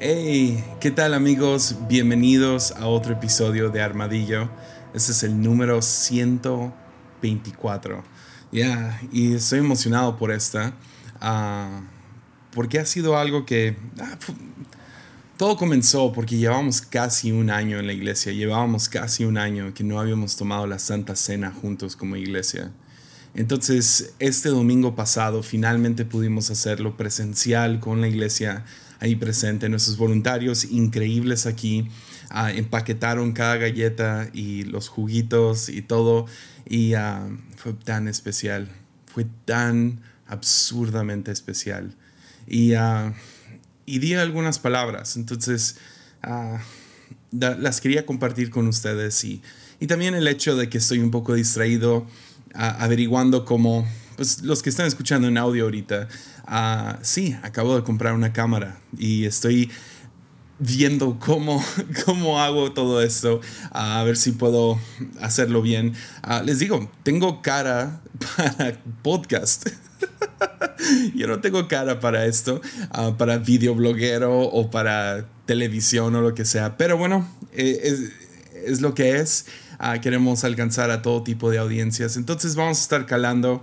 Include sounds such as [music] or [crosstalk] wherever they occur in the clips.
Hey, ¿qué tal amigos? Bienvenidos a otro episodio de Armadillo. Este es el número 124. Ya, y estoy emocionado por esta, ah, porque ha sido algo que... Ah, todo comenzó porque llevábamos casi un año en la iglesia, llevábamos casi un año que no habíamos tomado la Santa Cena juntos como iglesia. Entonces, este domingo pasado finalmente pudimos hacerlo presencial con la iglesia ahí presente. Nuestros voluntarios increíbles aquí ah, empaquetaron cada galleta y los juguitos y todo. Y ah, fue tan especial. Fue tan absurdamente especial. Y, uh, y di algunas palabras. Entonces, las quería compartir con ustedes. Y, y también el hecho de que estoy un poco distraído averiguando cómo, pues los que están escuchando en audio ahorita, uh, sí, acabo de comprar una cámara y estoy viendo cómo, [laughs] cómo hago todo esto, a ver si puedo hacerlo bien. Ah, les digo, tengo cara [laughs] para podcast. [laughs] Yo no tengo cara para esto, uh, para videobloguero o para televisión o lo que sea, pero bueno, eh, es lo que es. Ah, queremos alcanzar a todo tipo de audiencias. Entonces vamos a estar calando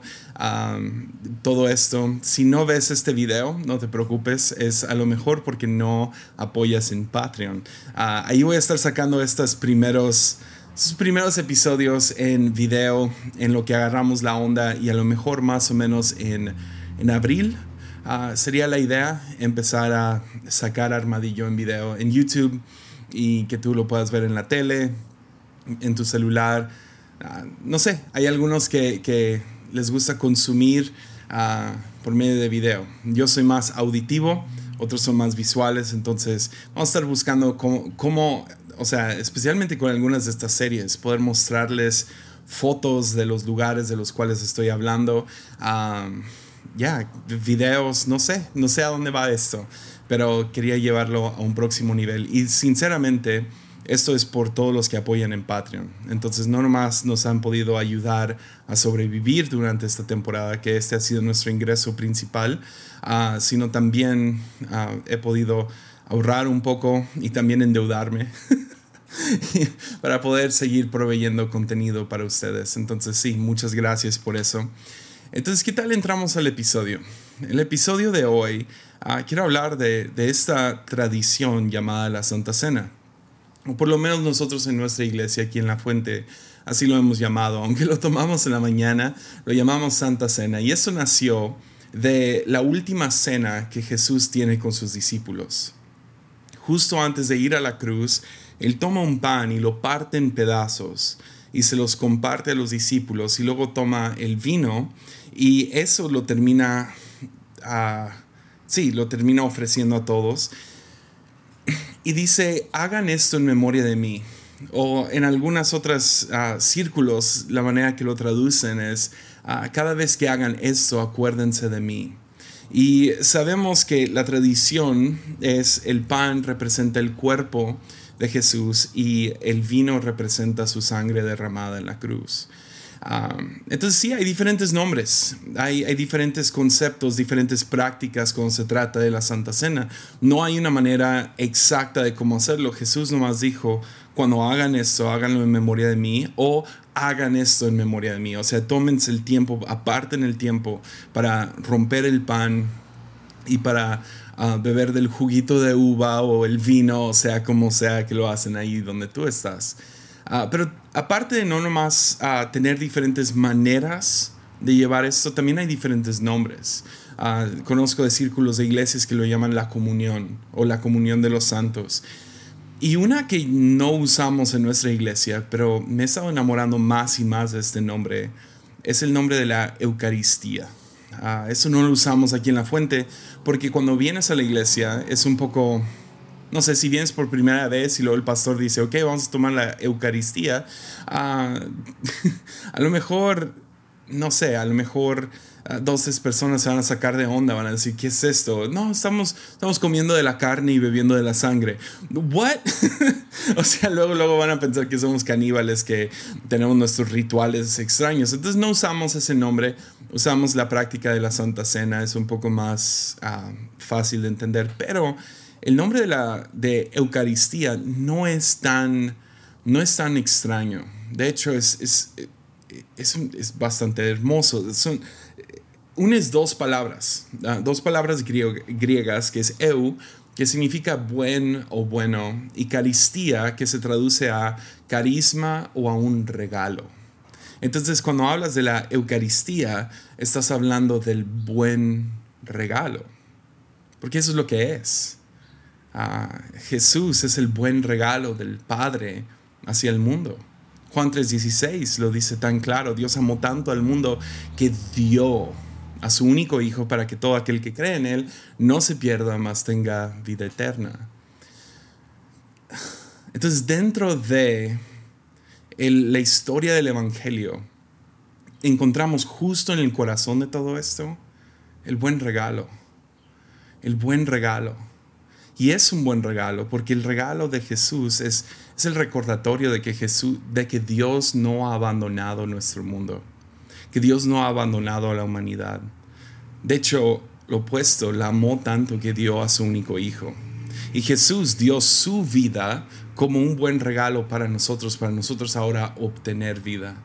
todo esto. Si no ves este video, no te preocupes, es a lo mejor porque no apoyas en Patreon. Ah, ahí voy a estar sacando estos primeros primeros episodios en video, en lo que agarramos la onda y a lo mejor más o menos en, en abril. Ah, sería la idea empezar a sacar Armadillo en video en YouTube y que tú lo puedas ver en la tele, en tu celular. Ah, no sé, hay algunos que, les gusta consumir ah, por medio de video. Yo soy más auditivo, otros son más visuales, entonces vamos a estar buscando cómo, o sea, especialmente con algunas de estas series, poder mostrarles fotos de los lugares de los cuales estoy hablando. Ah, ya, videos, no sé, no sé a dónde va esto, pero quería llevarlo a un próximo nivel. Y sinceramente, esto es por todos los que apoyan en Patreon. Entonces, no nomás nos han podido ayudar a sobrevivir durante esta temporada, que este ha sido nuestro ingreso principal, ah, sino también ah, he podido ahorrar un poco y también endeudarme. [laughs] para poder seguir proveyendo contenido para ustedes. Entonces sí, muchas gracias por eso. Entonces, ¿qué tal entramos al episodio? El episodio de hoy ah, quiero hablar de, de, esta tradición llamada la Santa Cena o por lo menos nosotros en nuestra iglesia aquí en La Fuente, así lo hemos llamado, [laughs] aunque lo tomamos en la mañana, lo llamamos Santa Cena. Y eso nació de la última cena que Jesús tiene con sus discípulos. Justo antes de ir a la cruz, Él toma un pan y lo parte en pedazos y se los comparte a los discípulos y luego toma el vino y eso lo termina, uh, sí, lo termina ofreciendo a todos y dice, hagan esto en memoria de mí. O en algunas otras ah, círculos, la manera que lo traducen es, ah, cada vez que hagan esto, acuérdense de mí. Y sabemos que la tradición es el pan representa el cuerpo de Jesús y el vino representa su sangre derramada en la cruz entonces sí, hay diferentes nombres, hay, hay, diferentes conceptos, diferentes prácticas cuando se trata de la Santa Cena. No hay una manera exacta de cómo hacerlo. Jesús nomás dijo, cuando hagan esto, háganlo en memoria de mí o hagan esto en memoria de mí. O sea, tómense el tiempo, aparten el tiempo para romper el pan y para ah, beber del juguito de uva o el vino, o sea, como sea que lo hacen ahí donde tú estás. Ah, pero aparte de no nomás uh, tener diferentes maneras de llevar esto, también hay diferentes nombres. Ah, conozco de círculos de iglesias que lo llaman la comunión o la comunión de los santos. Y una que no usamos en nuestra iglesia, pero me he estado enamorando más y más de este nombre, es el nombre de la Eucaristía. eso no lo usamos aquí en la fuente porque cuando vienes a la iglesia es un poco no sé, si vienes por primera vez y luego el pastor dice, ok, vamos a tomar la Eucaristía, ah, [laughs] a lo mejor, no sé, a lo mejor uh, dos personas se van a sacar de onda, van a decir, ¿qué es esto? No, estamos, estamos comiendo de la carne y bebiendo de la sangre. ¿What? [laughs] o sea, luego, luego van a pensar que somos caníbales, que tenemos nuestros rituales extraños. Entonces no usamos ese nombre, usamos la práctica de la Santa Cena, es un poco más ah, fácil de entender, pero el nombre de, la, de Eucaristía no es tan, no es tan extraño. De hecho, es, es, es, bastante hermoso. Son, unes dos palabras, ah, dos palabras griegas, que es eu, que significa buen o bueno, y caristía, que se traduce a carisma o a un regalo. Entonces, cuando hablas de la Eucaristía, estás hablando del buen regalo, porque eso es lo que es. Jesús es el buen regalo del Padre hacia el mundo. Juan 3:16 lo dice tan claro, Dios amó tanto al mundo que dio a su único Hijo para que todo aquel que cree en Él no se pierda, más tenga vida eterna. Entonces, dentro de la historia del Evangelio, encontramos justo en el corazón de todo esto el buen regalo. El buen regalo. Y es un buen regalo porque el regalo de Jesús es, es el recordatorio de que, Jesús, de que Dios no ha abandonado nuestro mundo, que Dios no ha abandonado a la humanidad. De hecho, lo opuesto, la amó tanto que dio a su único hijo. Y Jesús dio su vida como un buen regalo para nosotros, para nosotros ahora obtener vida.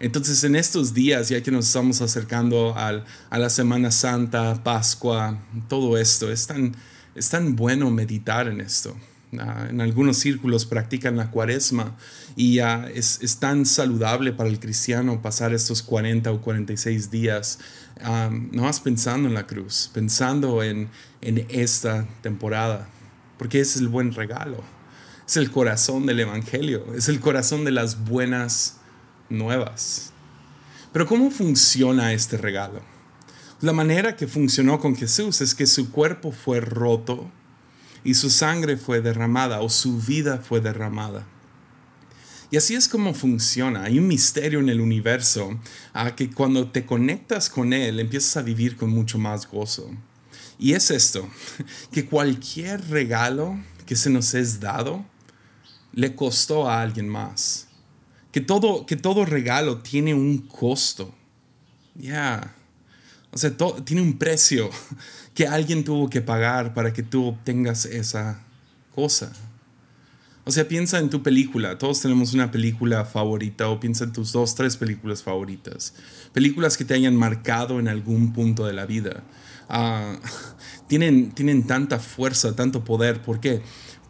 Entonces en estos días, ya que nos estamos acercando al, a la Semana Santa, Pascua, todo esto, es tan, es tan bueno meditar en esto. Ah, en algunos círculos practican la cuaresma y es, tan saludable para el cristiano pasar estos 40 o 46 días, no más pensando en la cruz, pensando en, en esta temporada, porque es el buen regalo es el corazón del Evangelio, es el corazón de las buenas nuevas. Pero ¿cómo funciona este regalo? La manera que funcionó con Jesús es que su cuerpo fue roto y su sangre fue derramada o su vida fue derramada. Y así es como funciona. Hay un misterio en el universo a que cuando te conectas con Él empiezas a vivir con mucho más gozo. Y es esto, [laughs] que cualquier regalo que se nos es dado le costó a alguien más. Que todo, que todo regalo tiene un costo. Ya. O sea, tiene un precio [laughs] que alguien tuvo que pagar para que tú obtengas esa cosa. O sea, piensa en tu película. Todos tenemos una película favorita o piensa en tus dos, tres películas favoritas. Películas que te hayan marcado en algún punto de la vida. Ah, [laughs] tienen, tienen tanta fuerza, tanto poder. ¿Por qué?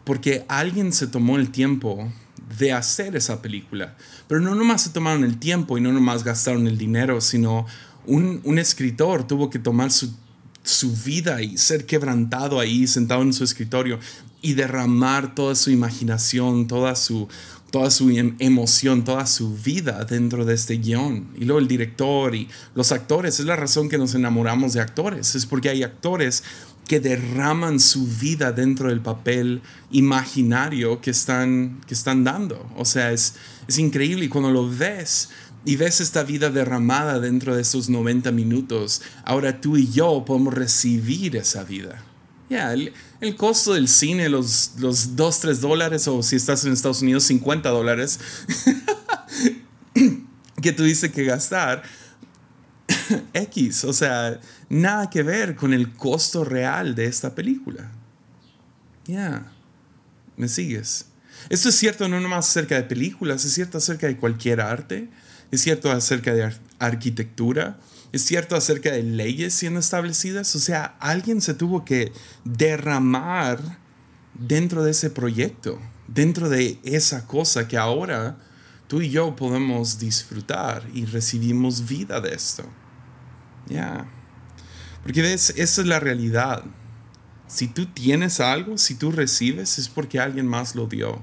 porque alguien se tomó el tiempo de hacer esa película. Pero no nomás se tomaron el tiempo y no nomás gastaron el dinero, sino un, un escritor tuvo que tomar su, su, vida y ser quebrantado ahí, sentado en su escritorio y derramar toda su imaginación, toda su, toda su em, emoción, toda su vida dentro de este guion. Y luego el director y los actores, es la razón que nos enamoramos de actores, es porque hay actores que derraman su vida dentro del papel imaginario que están, que están dando. O sea, es, es increíble y cuando lo ves y ves esta vida derramada dentro de esos 90 minutos, ahora tú y yo podemos recibir esa vida. Ya, el, costo del cine, los, los 2, 3 dólares, o si estás en Estados Unidos, 50 dólares, [coughs] que dices que gastar, [coughs] X, o sea, nada que ver con el costo real de esta película. Ya, ¿me sigues? Esto es cierto no nomás acerca de películas, es cierto acerca de cualquier arte, es cierto acerca de arquitectura, es cierto acerca de leyes siendo establecidas. O sea, alguien se tuvo que derramar dentro de ese proyecto, dentro de esa cosa que ahora tú y yo podemos disfrutar y recibimos vida de esto. Ya. Porque ves, esa es la realidad. Si tú tienes algo, si tú recibes, es porque alguien más lo dio.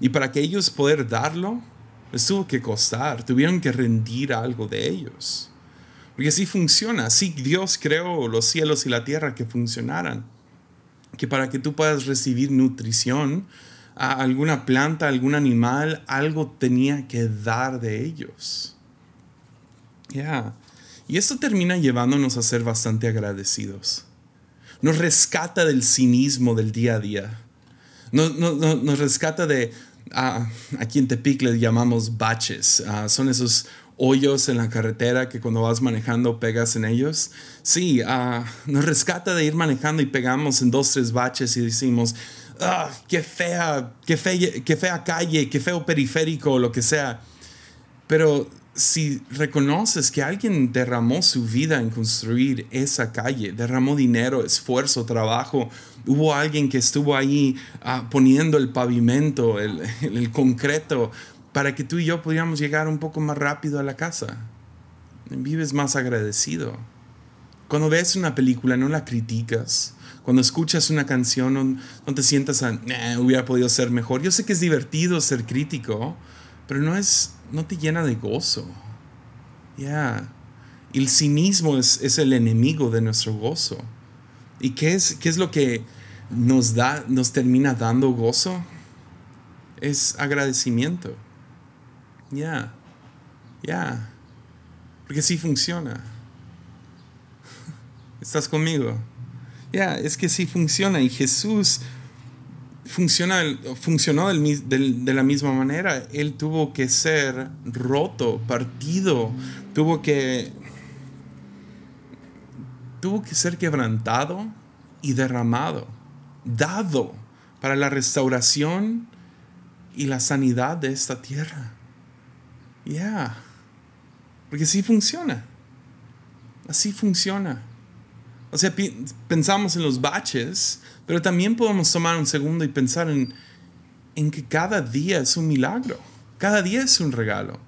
Y para que ellos poder darlo, les tuvo que costar, tuvieron que rendir algo de ellos. Porque así funciona, así Dios creó los cielos y la tierra que funcionaran. Que para que tú puedas recibir nutrición, a alguna planta, algún animal, algo tenía que dar de ellos. Y esto termina llevándonos a ser bastante agradecidos. Nos rescata del cinismo del día a día. Nos rescata de, a, aquí en Tepic le llamamos baches. son esos hoyos en la carretera que cuando vas manejando pegas en ellos. Sí, ah, nos rescata de ir manejando y pegamos en dos, tres baches y decimos, ah, qué fea, qué fea, qué fea calle, qué feo periférico, lo que sea. Pero si reconoces que alguien derramó su vida en construir esa calle, derramó dinero, esfuerzo, trabajo, hubo alguien que estuvo ahí ah, poniendo el pavimento, [laughs] el, concreto, para que tú y yo pudiéramos llegar un poco más rápido a la casa. Vives más agradecido. Cuando ves una película no la criticas. Cuando escuchas una canción no, te sientas a, hubiera podido ser mejor. Yo sé que es divertido ser crítico, pero no es no te llena de gozo. Ya. El cinismo es, es, el enemigo de nuestro gozo. ¿Y qué es, qué es lo que nos da, nos termina dando gozo? Es agradecimiento. Ya. Ya. Porque sí funciona. [laughs] ¿Estás conmigo? Ya, es que sí funciona. Y Jesús funciona, funcionó de la misma manera. Él tuvo que ser roto, partido, tuvo que, tuvo que ser quebrantado y derramado, dado para la restauración y la sanidad de esta tierra. Ya, porque así funciona. Así funciona. O sea, pensamos en los baches, pero también podemos tomar un segundo y pensar en, en que cada día es un milagro. Cada día es un regalo.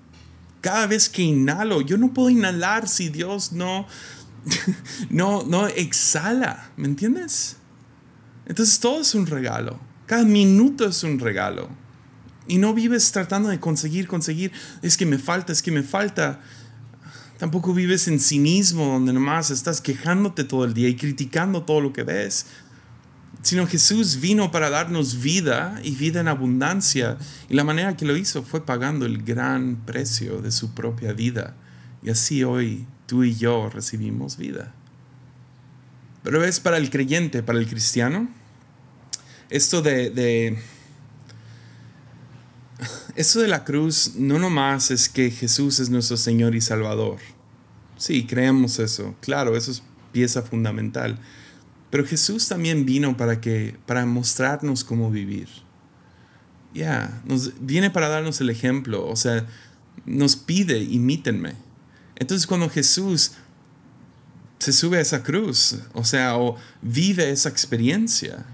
Cada vez que inhalo, yo no puedo inhalar si Dios no, [laughs] no, no exhala. ¿Me entiendes? Entonces todo es un regalo. Cada minuto es un regalo. Y no vives tratando de conseguir, conseguir. Es que me falta, es que me falta. Tampoco vives en cinismo donde nomás estás quejándote todo el día y criticando todo lo que ves. Sino Jesús vino para darnos vida y vida en abundancia. Y la manera que lo hizo fue pagando el gran precio de su propia vida. Y así hoy tú y yo recibimos vida. Pero es para el creyente, para el cristiano, esto de, de eso de la cruz no nomás es que Jesús es nuestro Señor y Salvador. Sí, creemos eso. Claro, eso es pieza fundamental. Pero Jesús también vino para que para mostrarnos cómo vivir. Ya, nos viene para darnos el ejemplo, o sea, nos pide, imítenme. Entonces cuando Jesús se sube a esa cruz, o sea, vive esa experiencia,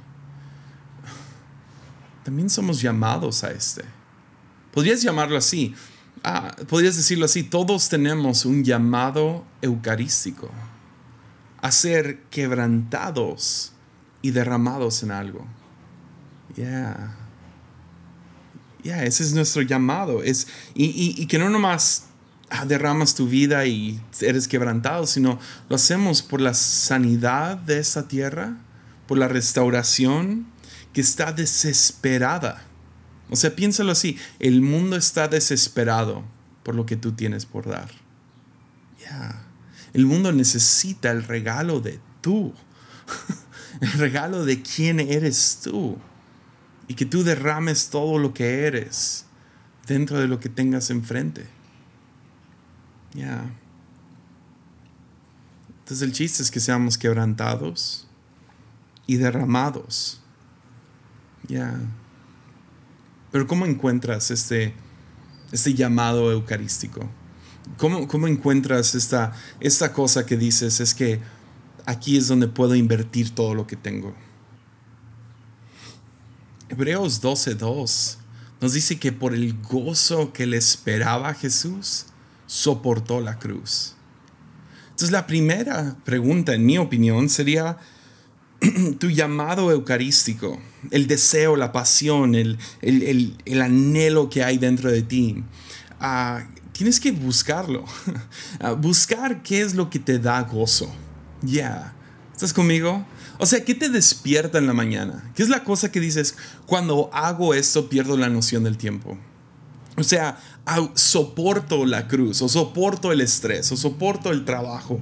también somos llamados a este. Podrías llamarlo así. Ah, podrías decirlo así, todos tenemos un llamado eucarístico a ser quebrantados y derramados en algo. Ya. Ya, ese es nuestro llamado. Es, y, que no nomás ah, derramas tu vida y eres quebrantado, sino lo hacemos por la sanidad de esta tierra, por la restauración que está desesperada o sea, piénsalo así, el mundo está desesperado por lo que tú tienes por dar. Ya. El mundo necesita el regalo de tú. [laughs] el regalo de quién eres tú. Y que tú derrames todo lo que eres dentro de lo que tengas enfrente. Ya. Entonces el chiste es que seamos quebrantados y derramados. Ya. Pero ¿cómo encuentras este, este llamado eucarístico? ¿Cómo, cómo encuentras esta, esta cosa que dices es que aquí es donde puedo invertir todo lo que tengo? Hebreos 12.2 nos dice que por el gozo que le esperaba Jesús, soportó la cruz. Entonces la primera pregunta, en mi opinión, sería, [clears throat] tu llamado eucarístico, el deseo, la pasión, el, anhelo que hay dentro de ti, ah, tienes que buscarlo. [laughs] Ah, buscar qué es lo que te da gozo. Ya. ¿Estás conmigo? O sea, ¿qué te despierta en la mañana? ¿Qué es la cosa que dices, cuando hago esto pierdo la noción del tiempo? O sea, soporto la cruz, o soporto el estrés, o soporto el trabajo.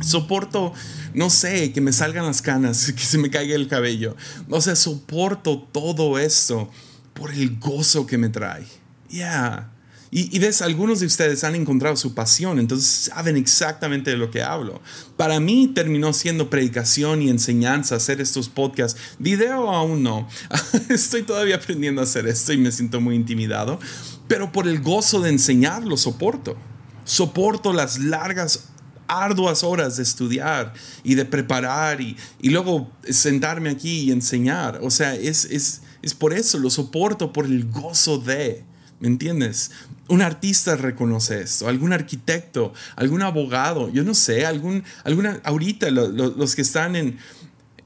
Soporto, no sé, que me salgan las canas, [laughs] que se me caiga el cabello. O sea, soporto todo esto por el gozo que me trae. Ya. Y, ves, algunos de ustedes han encontrado su pasión, entonces saben exactamente de lo que hablo. Para mí terminó siendo predicación y enseñanza hacer estos podcasts. Video aún no. [laughs] Estoy todavía aprendiendo a hacer esto y me siento muy intimidado. Pero por el gozo de enseñar lo soporto. Soporto las largas arduas horas de estudiar y de preparar y, y luego sentarme aquí y enseñar. O sea, es, es, es por eso, lo soporto por el gozo de. ¿Me entiendes? Un artista reconoce esto, algún arquitecto, algún abogado, yo no sé, algún, alguna, ahorita los que están en,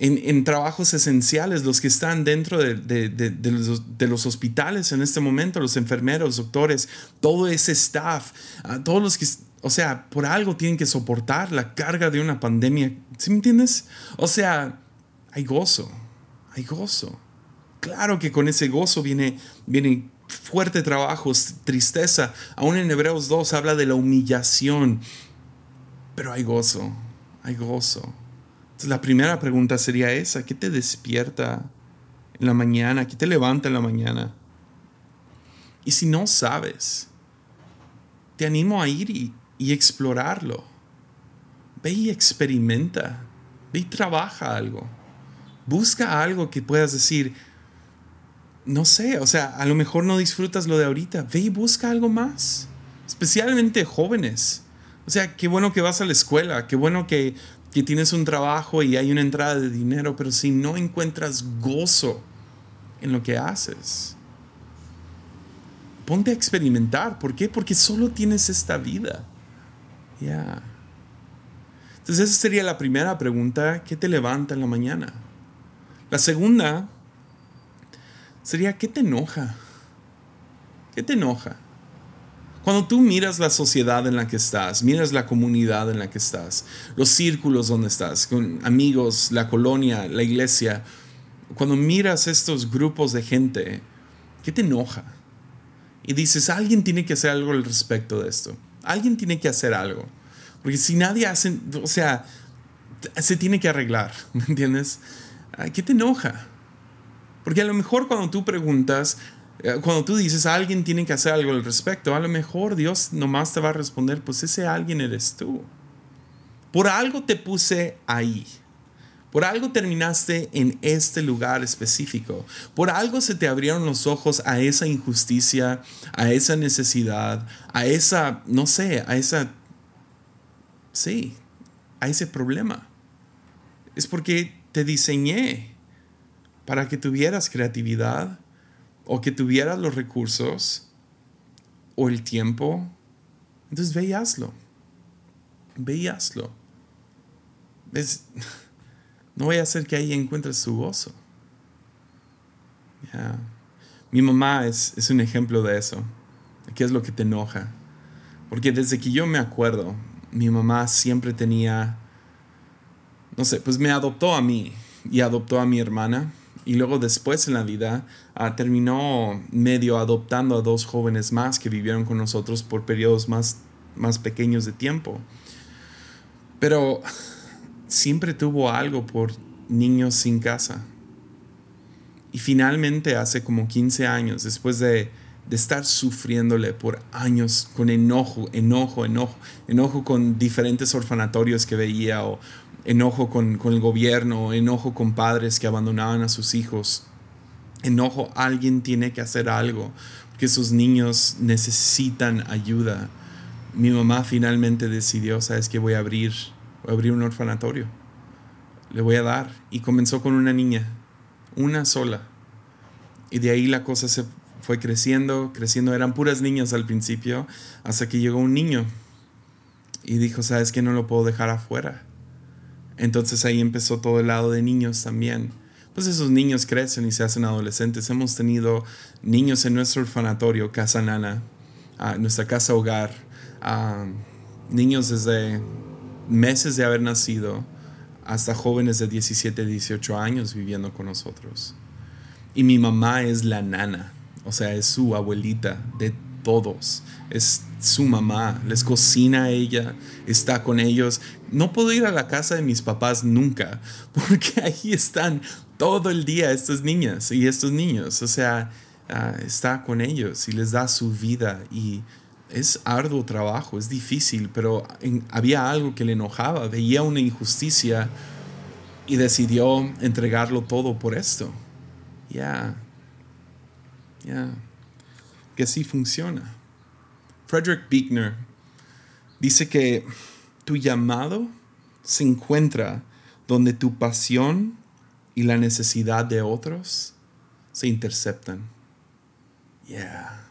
en, trabajos esenciales, los que están dentro de, de, de, los, de, los, hospitales en este momento, los enfermeros, doctores, todo ese staff, todos los que, o sea, por algo tienen que soportar la carga de una pandemia, ¿sí me entiendes? O sea, hay gozo, hay gozo. Claro que con ese gozo viene, viene fuerte trabajo, tristeza. Aún en Hebreos 2 habla de la humillación. Pero hay gozo, hay gozo. Entonces la primera pregunta sería esa, ¿qué te despierta en la mañana? ¿Qué te levanta en la mañana? Y si no sabes, te animo a ir y, y explorarlo. Ve y experimenta. Ve y trabaja algo. Busca algo que puedas decir, no sé, o sea, a lo mejor no disfrutas lo de ahorita, ve y busca algo más, especialmente jóvenes. O sea, qué bueno que vas a la escuela, qué bueno que, que tienes un trabajo y hay una entrada de dinero, pero si no encuentras gozo en lo que haces, ponte a experimentar. ¿Por qué? Porque solo tienes esta vida. Ya. Entonces esa sería la primera pregunta, ¿qué te levanta en la mañana? La segunda sería, ¿qué te enoja? ¿Qué te enoja? Cuando tú miras la sociedad en la que estás, miras la comunidad en la que estás, los círculos donde estás, con amigos, la colonia, la iglesia, cuando miras estos grupos de gente, ¿qué te enoja? Y dices, alguien tiene que hacer algo al respecto de esto. Alguien tiene que hacer algo. Porque si nadie hace, o sea, se tiene que arreglar, [laughs] ¿me entiendes? ¿Qué te enoja? Porque a lo mejor cuando tú preguntas, eh, cuando tú dices alguien tiene que hacer algo al respecto, a lo mejor Dios nomás te va a responder, pues ese alguien eres tú. Por algo te puse ahí. Por algo terminaste en este lugar específico. Por algo se te abrieron los ojos a esa injusticia, a esa necesidad, a esa, no sé, a esa, sí, a ese problema. Es porque te diseñé para que tuvieras creatividad o que tuvieras los recursos o el tiempo. Entonces ve y hazlo. No voy a hacer que ahí encuentres su gozo. Mi mamá es, es un ejemplo de eso. ¿Qué es lo que te enoja? Porque desde que yo me acuerdo, mi mamá siempre tenía, no sé, pues me adoptó a mí y adoptó a mi hermana y luego después en la vida ah, terminó medio adoptando a dos jóvenes más que vivieron con nosotros por periodos más, más pequeños de tiempo. Pero siempre tuvo algo por niños sin casa. Y finalmente hace como 15 años, después de, de estar sufriéndole por años con enojo, enojo, enojo, enojo con diferentes orfanatorios que veía o, enojo con, el gobierno, enojo con padres que abandonaban a sus hijos, enojo, alguien tiene que hacer algo, que sus niños necesitan ayuda. Mi mamá finalmente decidió, sabes que voy a abrir, abrir un orfanatorio, le voy a dar, y comenzó con una niña, una sola, y de ahí la cosa se fue creciendo, creciendo, eran puras niñas al principio, hasta que llegó un niño y dijo, sabes que no lo puedo dejar afuera entonces ahí empezó todo el lado de niños también. Pues esos niños crecen y se hacen adolescentes. Hemos tenido niños en nuestro orfanatorio, Casa Nana, nuestra casa hogar, niños desde meses de haber nacido hasta jóvenes de 17, 18 años viviendo con nosotros. Y mi mamá es la nana, o sea, es su abuelita de todos. Es su mamá, les cocina a ella, está con ellos. No puedo ir a la casa de mis papás nunca, [laughs] porque ahí están todo el día estas niñas y estos niños. O sea, ah, está con ellos y les da su vida y es arduo trabajo, es difícil, pero había algo que le enojaba, veía una injusticia y decidió entregarlo todo por esto. Ya, ya, que así funciona. Frederick Buechner dice que tu llamado se encuentra donde tu pasión y la necesidad de otros se interceptan. Yeah.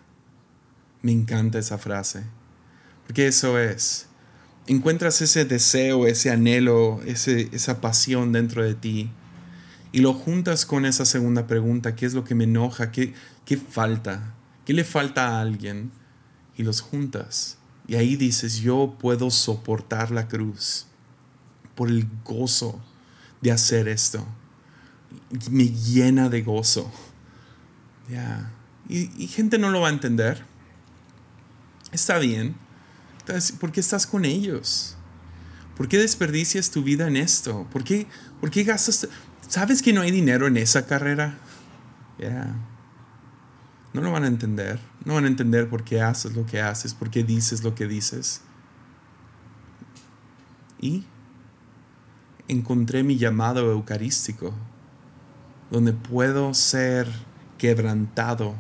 Me encanta esa frase. Porque eso es. Encuentras ese deseo, ese anhelo, ese, esa pasión dentro de ti y lo juntas con esa segunda pregunta, ¿qué es lo que me enoja? ¿Qué, qué falta? ¿Qué le falta a alguien? Y los juntas. Y ahí dices, yo puedo soportar la cruz por el gozo de hacer esto. Me llena de gozo. Y, gente no lo va a entender. Está bien. ¿por qué estás con ellos? ¿Por qué desperdicias tu vida en esto? ¿Por qué, por qué gastas? ¿Sabes que no hay dinero en esa carrera? Ya. No lo van a entender. No van a entender por qué haces lo que haces, por qué dices lo que dices. Y encontré mi llamado eucarístico, donde puedo ser quebrantado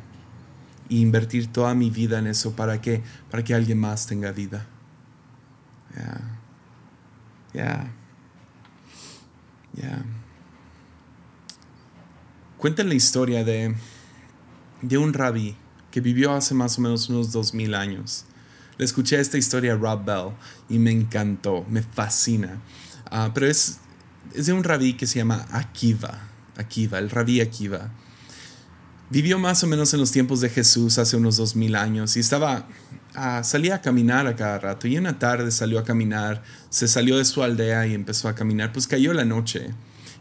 e invertir toda mi vida en eso para que, para que alguien más tenga vida. Cuenta la historia de, de un rabí que vivió hace más o menos unos dos mil años. Le escuché esta historia a Rob Bell y me encantó, me fascina. Ah, pero es, es de un rabí que se llama Akiva, Akiva, el rabí Akiva. Vivió más o menos en los tiempos de Jesús hace unos dos mil años y estaba, ah, salía a caminar a cada rato. Y una tarde salió a caminar, se salió de su aldea y empezó a caminar, pues cayó la noche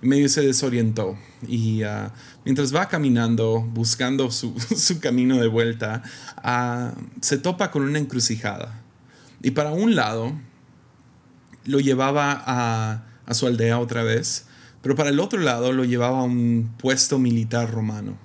y medio se desorientó. Y ah, mientras va caminando, buscando su, [laughs] su camino de vuelta, se topa con una encrucijada. Y para un lado lo llevaba a, su aldea otra vez, pero para el otro lado lo llevaba a un puesto militar romano.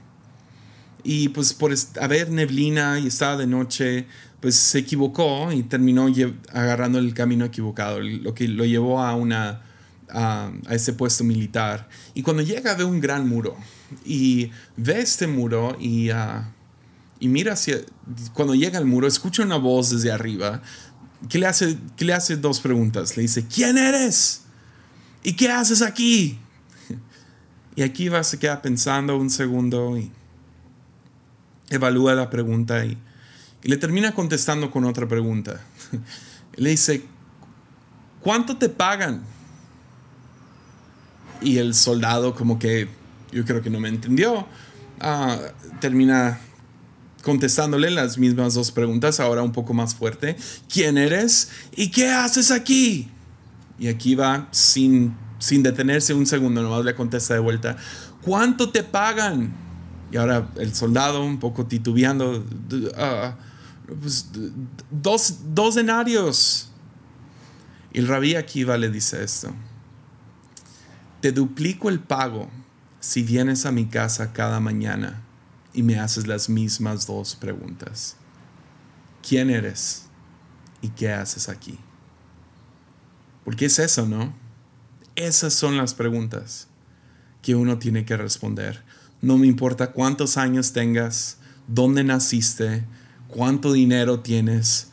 Y pues por haber neblina y estaba de noche, pues se equivocó y terminó agarrando el camino equivocado, lo que lo llevó a una a, ese puesto militar. Y cuando llega ve un gran muro y ve este muro y, ah, y mira hacia, cuando llega al muro, escucha una voz desde arriba que le hace, que le hace dos preguntas. Le dice, ¿quién eres? ¿Y qué haces aquí? [laughs] Y aquí va, se queda pensando un segundo y evalúa la pregunta y, le termina contestando con otra pregunta. [laughs] Le dice, ¿cuánto te pagan? Y el soldado como que yo creo que no me entendió. Ah, termina contestándole las mismas dos preguntas, ahora un poco más fuerte. ¿Quién eres? ¿Y qué haces aquí? Y aquí va sin, sin detenerse un segundo, nomás le contesta de vuelta. ¿Cuánto te pagan? Y ahora el soldado, un poco titubeando, ah, pues, dos, dos denarios. Y el rabí Akiva le dice esto. Te duplico el pago si vienes a mi casa cada mañana y me haces las mismas dos preguntas. ¿Quién eres? ¿Y qué haces aquí? Porque es eso, ¿no? Esas son las preguntas que uno tiene que responder. No me importa cuántos años tengas, dónde naciste, cuánto dinero tienes,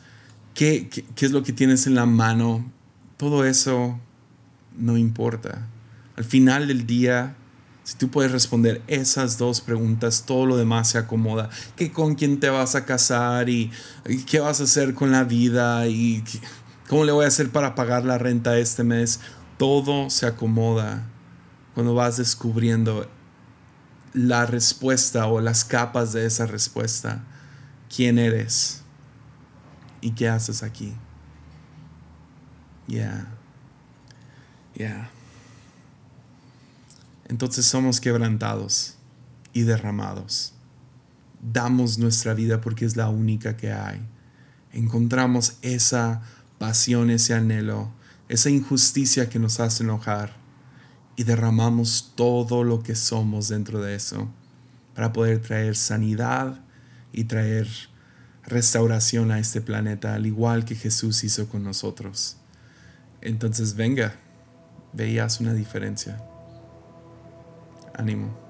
qué, qué, es lo que tienes en la mano. Todo eso no importa. Al final del día, si tú puedes responder esas dos preguntas, todo lo demás se acomoda. ¿Qué con quién te vas a casar y, qué vas a hacer con la vida y cómo le voy a hacer para pagar la renta este mes? Todo se acomoda cuando vas descubriendo la respuesta o las capas de esa respuesta. ¿Quién eres? ¿Y qué haces aquí? Ya. Ya entonces somos quebrantados y derramados. Damos nuestra vida porque es la única que hay. Encontramos esa pasión, ese anhelo, esa injusticia que nos hace enojar y derramamos todo lo que somos dentro de eso para poder traer sanidad y traer restauración a este planeta, al igual que Jesús hizo con nosotros. Entonces venga, veías una diferencia. Ánimo.